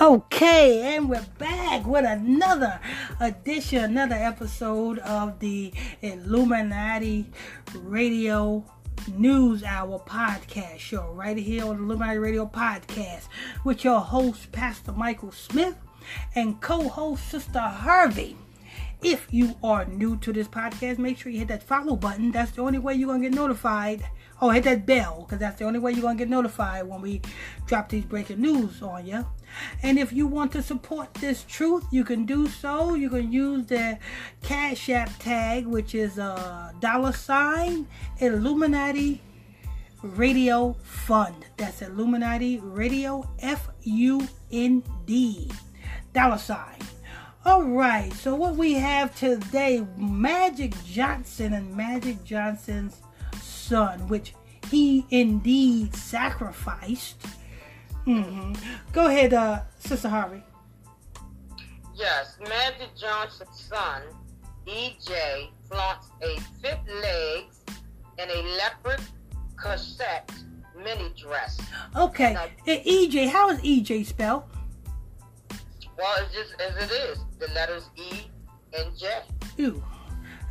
Okay, and we're back with another edition, another episode of the Illuminati Radio News Hour podcast show, right here on the Illuminati Radio podcast, with your host, Pastor Michael Smith, and co host, Sister Harvey. If you are new to this podcast, make sure you hit that follow button. That's the only way you're going to get notified. Oh, hit that bell, because that's the only way you're going to get notified when we drop these breaking news on you. And if you want to support this truth, you can do so. You can use the Cash App tag, which is a dollar sign Illuminati Radio Fund. That's Illuminati Radio F U N D. Dollar sign. All right, so what we have today Magic Johnson and Magic Johnson's son, which he indeed sacrificed Mm-hmm. Go ahead, uh, Sister Harvey. Yes, Magic Johnson's son, EJ, flaunts a fit legs and a leopard cassette mini dress. Okay, now, EJ, how is EJ spelled? Well, it's just as it is. The letters E and J. Ew.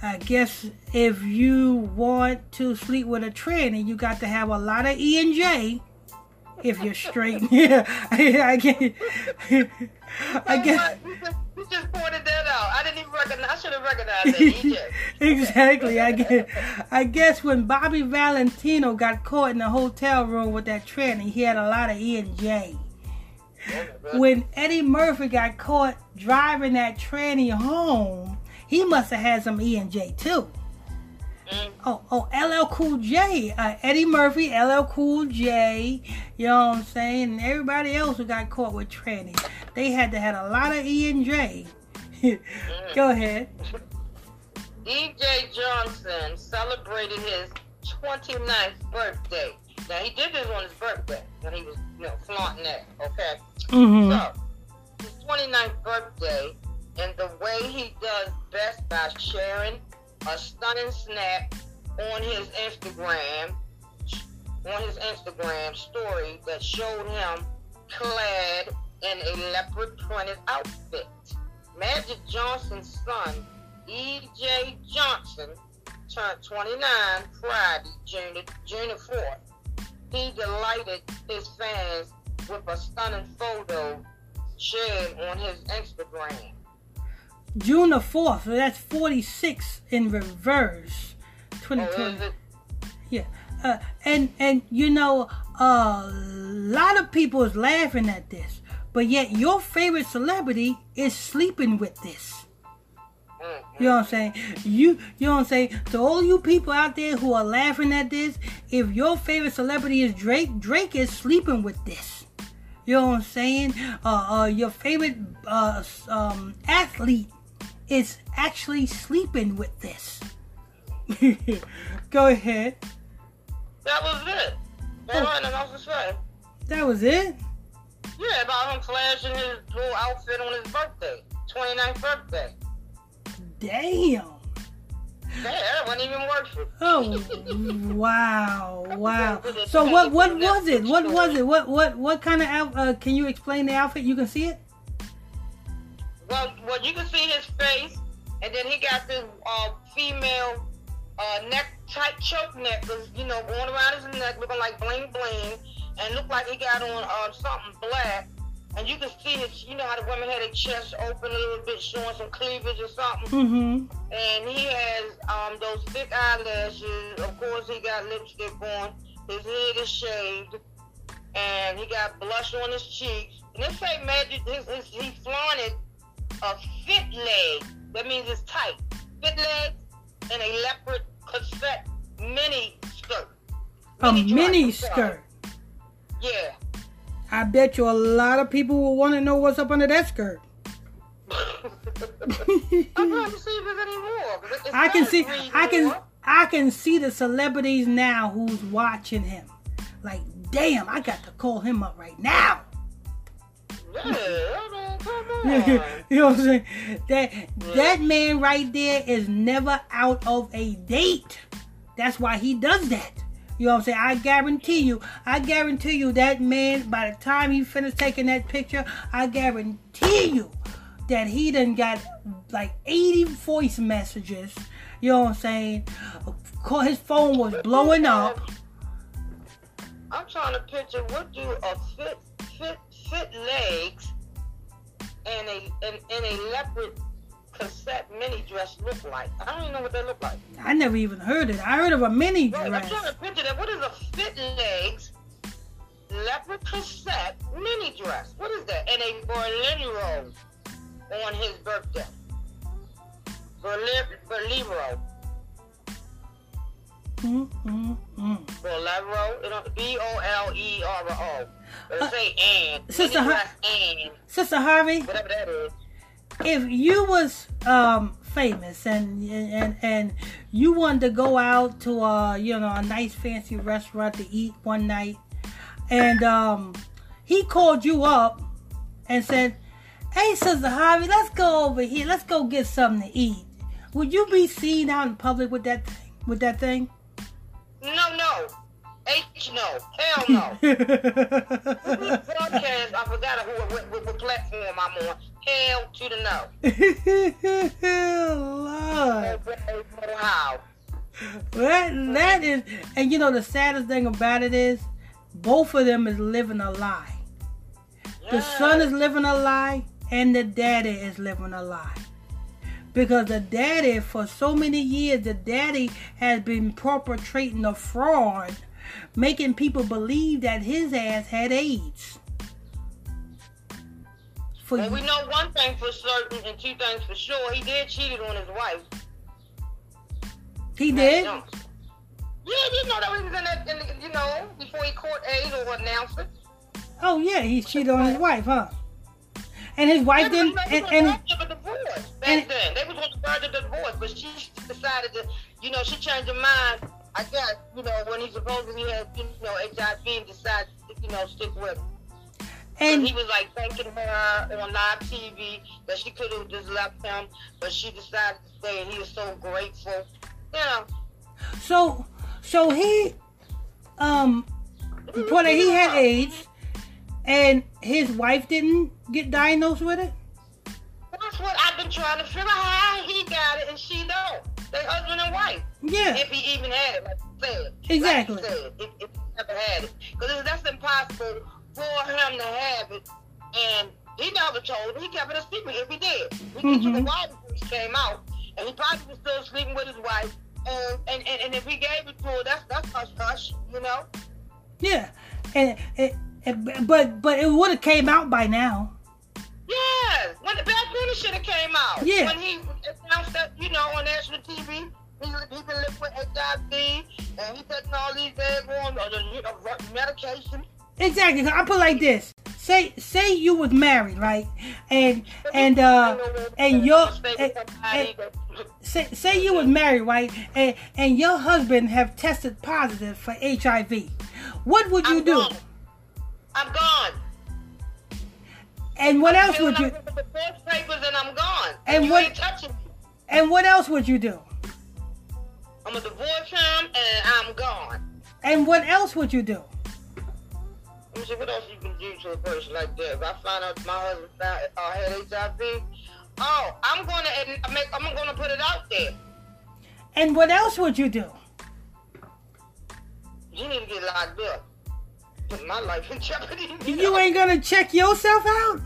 I guess if you want to sleep with a tranny, you got to have a lot of E and J if you're straight. yeah, I, I get. I get. You just pointed that out. I didn't even recognize. I should have recognized that. exactly. I get. I guess when Bobby Valentino got caught in the hotel room with that tranny, he had a lot of E and J. When Eddie Murphy got caught driving that tranny home, he must have had some E and J too. Mm. Oh, oh, LL Cool J, uh, Eddie Murphy, LL Cool J, you know what I'm saying? And everybody else who got caught with tranny. They had to have a lot of E and J. mm. Go ahead. EJ Johnson celebrated his 29th birthday. Now, he did this on his birthday when he was, you know, flaunting that, okay? Mm-hmm. So, his 29th birthday, and the way he does best by sharing a stunning snap on his Instagram, on his Instagram story that showed him clad in a leopard printed outfit. Magic Johnson's son, E.J. Johnson, turned 29 Friday, June, June 4th. He delighted his fans with a stunning photo shared on his Instagram. June the 4th, so that's 46 in reverse. 2020. Oh, yeah. Uh, and and you know a lot of people is laughing at this, but yet your favorite celebrity is sleeping with this. You know what I'm saying? You you know what I'm saying? To all you people out there who are laughing at this, if your favorite celebrity is Drake, Drake is sleeping with this. You know what I'm saying? Uh, uh, your favorite uh, um, athlete is actually sleeping with this. Go ahead. That was it. That oh. to say. That was it? Yeah, about him flashing his little outfit on his birthday. 29th birthday. Damn. Yeah, that wasn't even worth it. Oh wow, wow. So what what was it? What was it? What what what kind of? Uh, can you explain the outfit? You can see it. Well, well, you can see his face, and then he got this uh, female uh, neck tight choke necklace, you know, going around his neck, looking like bling bling, and looked like he got on uh, something black. And you can see his, you know how the women had their chest open a little bit, showing some cleavage or something. Mm-hmm. And he has um, those thick eyelashes. Of course, he got lipstick on. His head is shaved, and he got blush on his cheeks. And this ain't magic. His, his, he flaunted a fit leg. That means it's tight. Fit leg and a leopard cassette mini skirt. Mini a mini skirt. Yeah. I bet you a lot of people will want to know what's up under that skirt. I'm trying to see if there's any more. I can see. I can. I can see the celebrities now who's watching him. Like, damn, I got to call him up right now. Yeah, you know what I'm saying? That that man right there is never out of a date. That's why he does that. You know what I'm saying? I guarantee you, I guarantee you that man, by the time he finished taking that picture, I guarantee you that he done got like 80 voice messages. You know what I'm saying? His phone was blowing up. I'm trying to picture what do a fit fit fit legs and a and, and a leopard cassette mini dress look like? I don't even know what they look like. I never even heard it. I heard of a mini right, dress. I'm trying to picture that. What is a fit legs leopard cassette mini dress? What is that? And a Berlin rose on his birthday. Berlin, Berlin rose. Mm-hmm. Bolero, B O L E R O. Let's uh, say and. Sister, Har- and. Sister Harvey. Whatever that is. If you was um, famous and and and you wanted to go out to a you know a nice fancy restaurant to eat one night, and um, he called you up and said, "Hey, Sister Harvey, let's go over here. Let's go get something to eat." Would you be seen out in public with that thing? With that thing? H no. Hell no. broadcast, I forgot who, what, what, what platform I'm on. Hell to the no. Lord. How? That, that is, and you know the saddest thing about it is, both of them is living a lie. The son is living a lie, and the daddy is living a lie because the daddy for so many years the daddy has been perpetrating a fraud making people believe that his ass had AIDS. For well, we know one thing for certain and two things for sure. He did cheated on his wife. He did? Yeah, you know that was in that, in the, you know, before he caught AIDS or announced it. Oh, yeah, he cheated on his wife, huh? And his wife didn't. And, and, and, divorce back and, then. They was on the verge of divorce, but she decided to, you know, she changed her mind. I guess, you know, when he supposedly had, you know, HIV and decided, to, you know, stick with him. And he was like thanking her on live TV that she could have just left him, but she decided to stay, and he was so grateful. Yeah. So, so he, um, that he had AIDS, and his wife didn't get diagnosed with it? That's what I've been trying to figure out how he got it and she don't. They husband and wife. Yeah. If he even had it, like you said. Exactly. Like said, if, if he never had it. Because that's impossible for him to have it. And he never told him. He kept it a secret if he did. He mm-hmm. a while before he came out. And he probably was still sleeping with his wife. And, and, and, and if he gave it to her, that's, that's hush hush, you know? Yeah. And, and but but it would have came out by now. Yes, when the then it should have came out. Yeah. When he announced that, you know, on national TV, he, he been living with HIV and he taking all these daggone uh, medication. Exactly. I put like this. Say say you was married, right? And and uh and your and, and, say say you was married, right? And and your husband have tested positive for HIV. What would you I'm do? Gone. I'm gone. And what else would you? The papers and I'm gone. And, you what? Ain't touching me. And what else would you do? I'm gonna divorce him and I'm gone. And what else would you do? Let me see what else you can do to a person like that. If I find out my husband found, uh, had HIV, oh, I'm gonna make. I'm gonna put it out there. And what else would you do? You need to get locked up put my life in jeopardy. You, you know? ain't gonna check yourself out?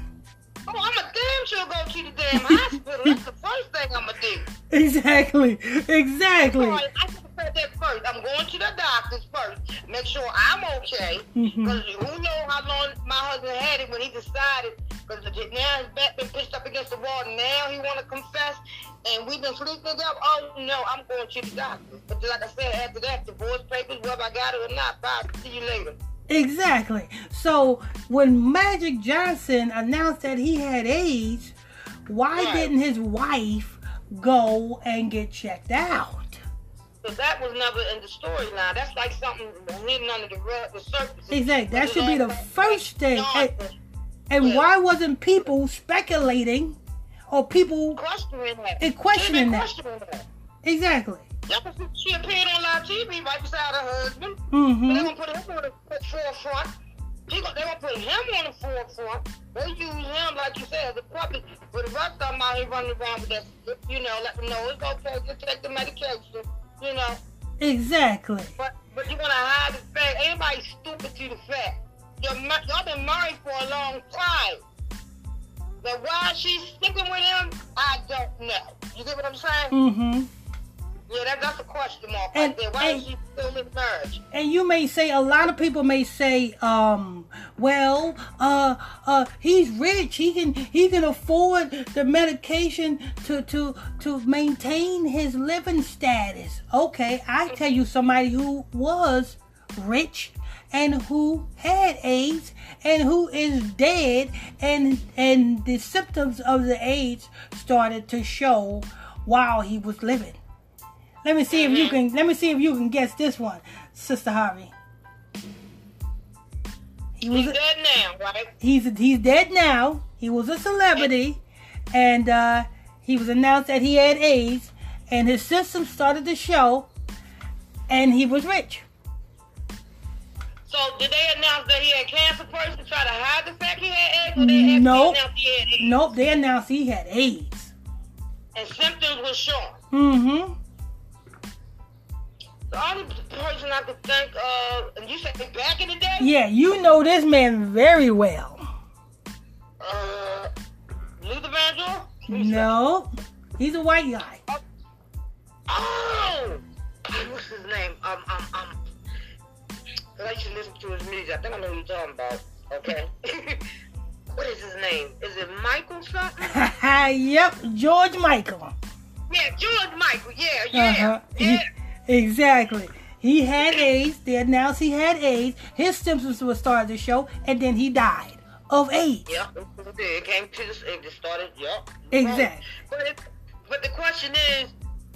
Oh, I'm a damn sure go to the damn hospital. That's the first thing I'm gonna do. Exactly. Exactly. I should have said that first. I'm going to the doctors first. Make sure I'm okay. Because mm-hmm. who knows how long my husband had it when he decided. Because now his back been pushed up against the wall. Now he want to confess. And we've been sleeping up. Oh, no, I'm going to the doctor. But like I said, after that, divorce papers, whether I got it or not, bye. See you later. Exactly. So when Magic Johnson announced that he had AIDS, why right. didn't his wife go and get checked out? Because that was never in the storyline. That's like something hidden under the, the surface. Exactly. That should be the first thing. And, and yeah. why wasn't people speculating or people questioning that? Questioning that. Questioning that. Exactly. She appeared on live TV right beside her husband. Mm-hmm. They're gonna put him on the forefront. He they're gonna put him on the forefront. They use him, like you said, as a puppet. But the rest of them out here running around with that, you know, let them know it's okay, just take the medication, you know. Exactly. But but you wanna hide the fact. Anybody stupid to the fact. You're, y'all been married for a long time. But why she's sticking with him, I don't know. You get what I'm saying? Mm-hmm. Yeah, that, that's a question mark And- right there. Why and- is she still in marriage? And you may say a lot of people may say, um, well, uh, uh, he's rich. He can he can afford the medication to to to maintain his living status. Okay, I tell you somebody who was rich and who had AIDS and who is dead and and the symptoms of the AIDS started to show while he was living. Let me see if you can. Let me see if you can guess this one, Sister Harvey. He was. He's A, dead now, right? he's he's dead now. He was a celebrity, and uh, he was announced that he had AIDS, and his symptoms started to show, and he was rich. So did they announce that he had cancer first to try to hide the fact he had AIDS, or they Nope. announced he had AIDS? Nope, they announced he had AIDS. And symptoms were shown. Mm-hmm. The only person I could think of, and you said back in the day, Yeah, you know this man very well. uh, Luther Vandross? No, he's a white guy. Oh, what's his name? Um, um, um. I used to listen to his music. I think I know who you're talking about. Okay. what is his name? Is it Michael something? yep, George Michael. Yeah, George Michael. Yeah, yeah, Uh-huh. yeah. Exactly. He had AIDS. They announced he had AIDS. His symptoms were starting to show, and then he died of AIDS. Yeah, it came to this. It just started. Yep. Exactly. But it, but the question is,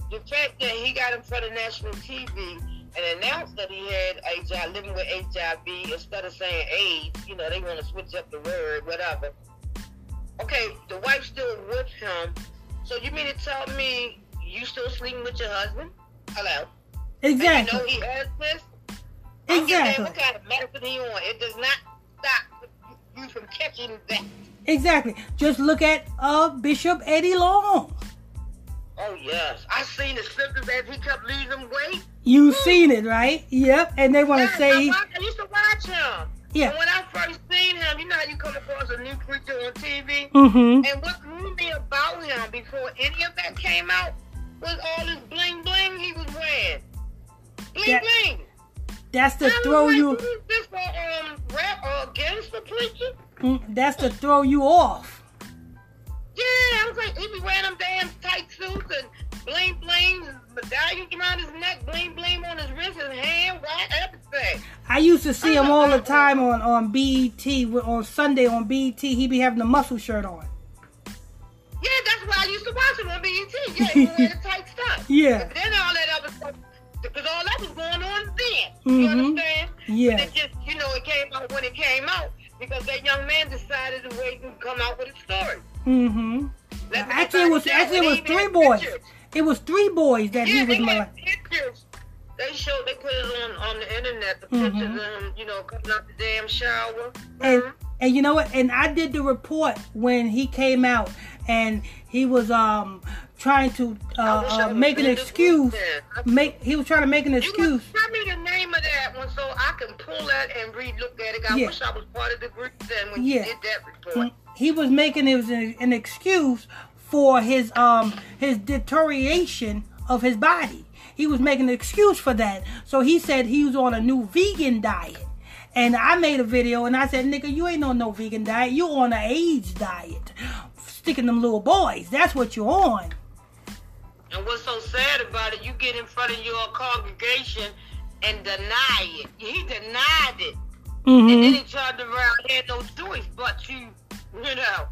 the fact that he got in front of national TV and announced that he had HIV, living with HIV, instead of saying AIDS, you know, they want to switch up the word, whatever. Okay, the wife's still with him. So you mean to tell me you still sleeping with your husband? Hello. And you Exactly. know he has this. I'm just saying, Exactly. What kind of medicine he on? It does not stop you from catching that. Exactly. Just look at uh Bishop Eddie Long. Oh yes, I seen the symptoms as he kept losing weight. You seen it, right? Yep. And they want to Yes, say, I, watch, I used to watch him. Yeah. And when I first seen him, you know how you come across a new creature on TV, mm-hmm. and what drew me about him before any of that came out was all this bling bling he was wearing. Bling That- bling. That's to I throw you. Is this for um rap or against the preacher? mm, That's to throw you off. Yeah, I was like, he be wearing them damn tight suits and bling bling, medallions around his neck, bling bling on his wrist, his hand, right, everything. I used to see him all the time on on BET on Sunday on BET. He be having the muscle shirt on. Yeah, that's why I used to watch him on BET. Yeah, he was wearing the tight stuff. Yeah. But then all that other stuff, because all that was going on then. You Mhm. understand? Yeah. But it just, you know, it came out when it came out because that young man decided to wait and come out with a story. Mm-hmm. Let Actually, it was actually it was three boys. pictures. It was three boys that Yeah, he was they had pictures. They showed, they put it on, on the internet, the Mhm. pictures of him, you know, coming out the damn shower. And Mhm. And you know what? And I did the report when he came out, and he was um trying to uh, I wish I uh make an excuse. Make he was trying to make an You excuse. can tell me the name of that one so I can pull that and re-look at it. I Yeah. wish I was part of the group then when Yeah. you did that report. He was making it was an, an excuse for his um his deterioration of his body. He was making an excuse for that. So he said he was on a new vegan diet. And I made a video and I said, nigga, you ain't on no vegan diet. You on an AIDS diet. Sticking them little boys. That's what you're on. And what's so sad about it, you get in front of your congregation and deny it. He denied it. Mm-hmm. And then he tried to round had no choice but to, you know,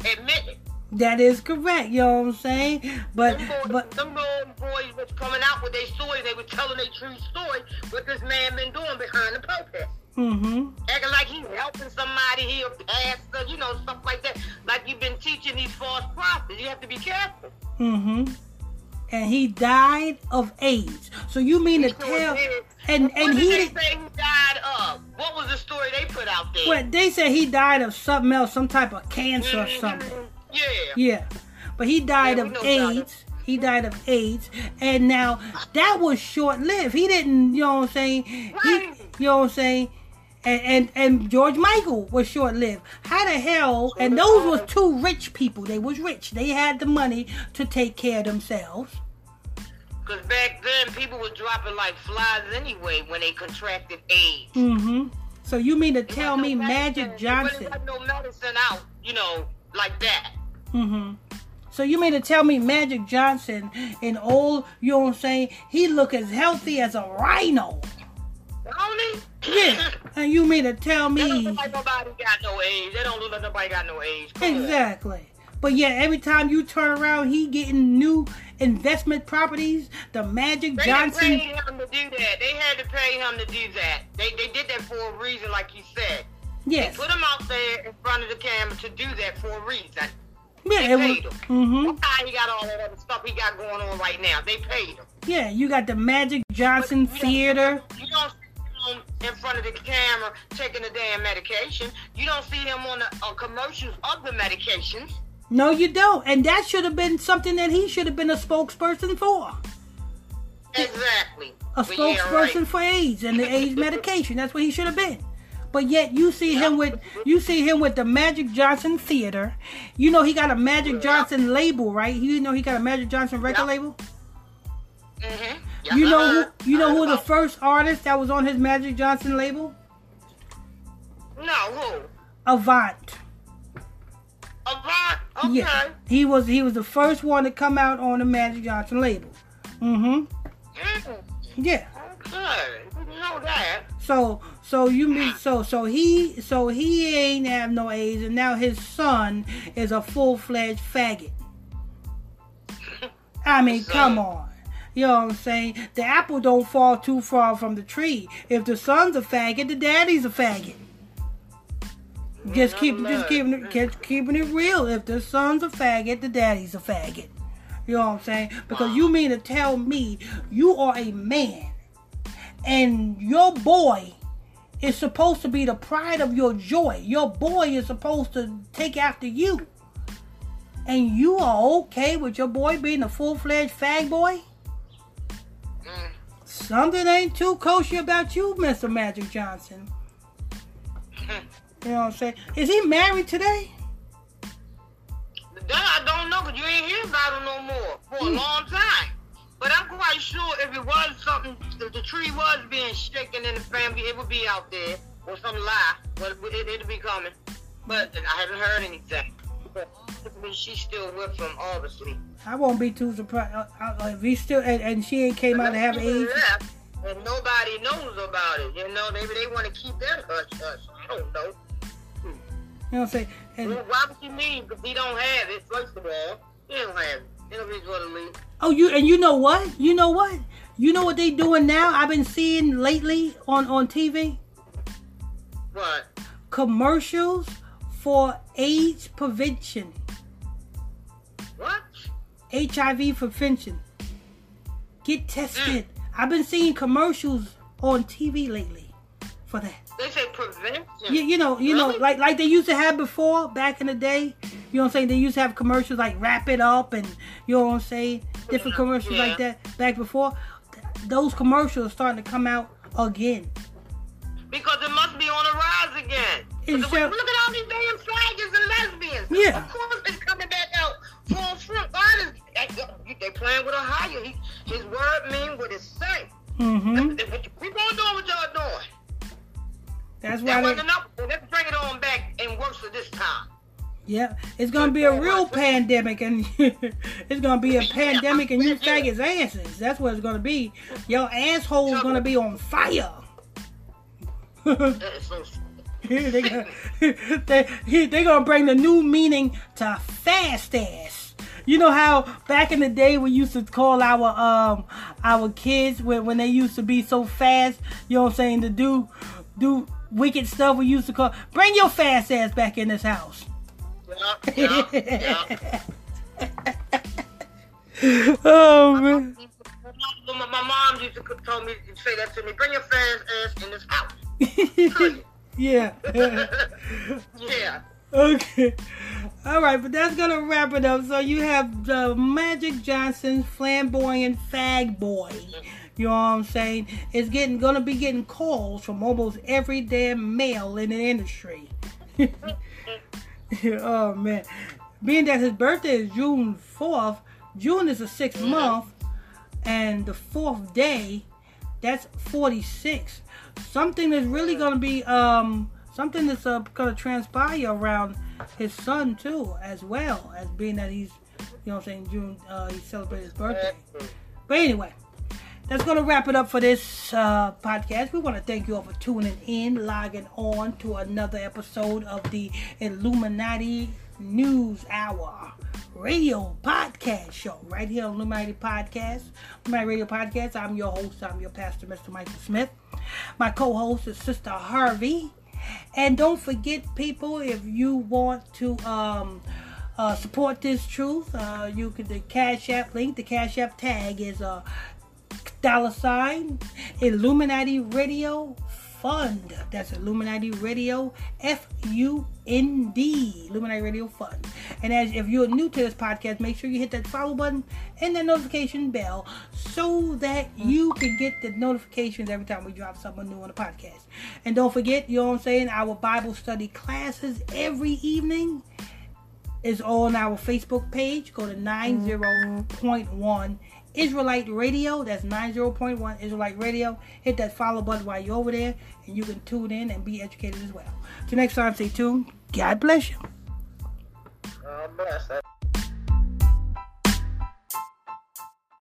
admit it. That is correct. You know what I'm saying? But Them boys, but them little boys was coming out with their story. They were telling their true story. What this man been doing behind the pulpit. Hmm acting like he's helping somebody, he a pastor, you know, stuff like that. Like you've been teaching these false prophets. You have to be careful. Mm-hmm. and he died of AIDS. So you mean He to tell did. and What and did he they say he died of? What was the story they put out there? well, they said he died of something else, some type of cancer or Mhm. something. Yeah. Yeah. But he died Yeah, of know about it. AIDS. He died of AIDS. And now that was short lived. He didn't, you know what I'm saying? He, you know what I'm saying? And, and and George Michael was short lived. How the hell? And those was two rich people. They was rich. They had the money to take care of themselves. Because back then, people were dropping like flies anyway when they contracted AIDS. Mm-hmm. So you mean to tell me no Magic medicine- Johnson? Wasn't no medicine out, you know, like that. Mm-hmm. So you mean to tell me Magic Johnson in old, you know what I'm saying? He look as healthy as a rhino. Only? Yeah. And you mean to tell They don't me look like nobody got no. They don't look like nobody got no AIDS. Come on. exactly? But yeah, every time you turn around, he getting new investment properties. The Magic They Johnson. paid him to do that. They had to pay him to do that. They they did that for a reason, like you said. Yes. They put him out there in front of the camera to do that for a reason. Yeah. They It paid was, him. mm-hmm. That's how he got all that other stuff he got going on right now. They paid him. Yeah. You got the Magic Johnson But you don't- Theater. You don't see him in front of the camera taking the damn medication. You don't see him on the on commercials of the medications. No, you don't. And that should have been something that he should have been a spokesperson for. Exactly. a But yeah, spokesperson right. for AIDS and the AIDS medication. That's what he should have been. But yet you see him with you see him with the Magic Johnson Theater. You know he got a Magic Johnson label, right? You know he got a Magic Johnson record Yeah. label. Mhm. You know who you know who the first artist that was on his Magic Johnson label? No, who? Avant. Avant. Okay. Yeah. He was he was the first one to come out on the Magic Johnson label. Mm-hmm. Mm, Yeah. okay. Didn't know that. So so you mean so so he so he ain't have no AIDS and now his son is a full fledged faggot. I mean, Son. come on. You know what I'm saying? The apple don't fall too far from the tree. If the son's a faggot, the daddy's a faggot. Just keep just keeping it just keeping it real. If the son's a faggot, the daddy's a faggot. You know what I'm saying? Because you mean to tell me you are a man and your boy is supposed to be the pride of your joy. Your boy is supposed to take after you. And you are okay with your boy being a full fledged fag boy? Something ain't too kosher about you, Mr. Magic Johnson. You know what I'm saying? Is he married today? That I don't know, because you ain't hear about him no more for a Hmm. long time. But I'm quite sure if it was something, if the tree was being shaken in the family, it would be out there or some lie, but it, it'll be coming. But I haven't heard anything. But I mean, she's still with him, obviously. I won't be too surprised if he still and, and she ain't came out to have AIDS. left, And nobody knows about it. You know, maybe they want to keep that hush hush. I don't know. You know what I'm saying? And Well, why would you leave if he don't have it? First of all, he don't have it. It'll be going to leave. Oh, you and you know what? You know what? You know what they doing now? I've been seeing lately on on TV What? commercials for AIDS prevention, What? HIV prevention. Get tested. Mm. I've been seeing commercials on TV lately for that. They say prevention. You, you know, you know, like like they used to have before back in the day. You know what I'm saying? They used to have commercials like "Wrap It Up" and you know what I'm saying, different commercials like that back before. Those commercials are starting to come out again. Because it must be on the rise again. It's Look at all these damn faggots and lesbians. Yeah. Of course it's coming back out full front. God is, they, they playing with higher. He, his word mean what it say. Mm-hmm. Keep on doing what y'all doing. That's That why. wasn't They, enough. Let's bring it on back and worse for this time. yeah, it's gonna be a real pandemic, and it's gonna be a pandemic, and you faggots' asses. That's what it's gonna be. Your asshole's gonna be on fire. That is so they gonna, they, they gonna bring the new meaning to fast ass. You know how back in the day we used to call our um our kids when when they used to be so fast, you know what I'm saying, to do do wicked stuff we used to call bring your fast ass back in this house. Yeah, yeah, yeah. oh man. Yeah. Okay. All right, but that's gonna wrap it up. So you have the Magic Johnson flamboyant fag boy. You know what I'm saying? It's getting gonna be getting calls from almost every damn male in the industry. oh man. Being that his birthday is June 4th, June is the 6th month, and the fourth day, that's 46. Something that's really gonna be um something that's uh, gonna transpire around his son too, as well as being that he's you know I'm saying June uh, he celebrated his birthday. But anyway, that's going to wrap it up for this uh, podcast. We want to thank you all for tuning in, logging on to another episode of the Illuminati News Hour radio podcast show right here on Illuminati Podcast. My radio podcast. I'm your host. I'm your pastor, Mr. Michael Smith. My co-host is Sister Harvey. And don't forget, people, if you want to um, uh, support this truth, uh, you can the Cash App link. The Cash App tag is uh, dollar sign Illuminati Radio Fund. That's Illuminati Radio F U N D. Illuminati Radio Fund. And as if you're new to this podcast, make sure you hit that follow button and that notification bell so that you can get the notifications every time we drop something new on the podcast. And don't forget, you know what I'm saying, our Bible study classes every evening is on our Facebook page. Go to mm-hmm. 90.1 Israelite Radio. That's 90.1 Israelite Radio. Hit that follow button while you're over there, and you can tune in and be educated as well. Till next time, stay tuned. God bless you. God bless.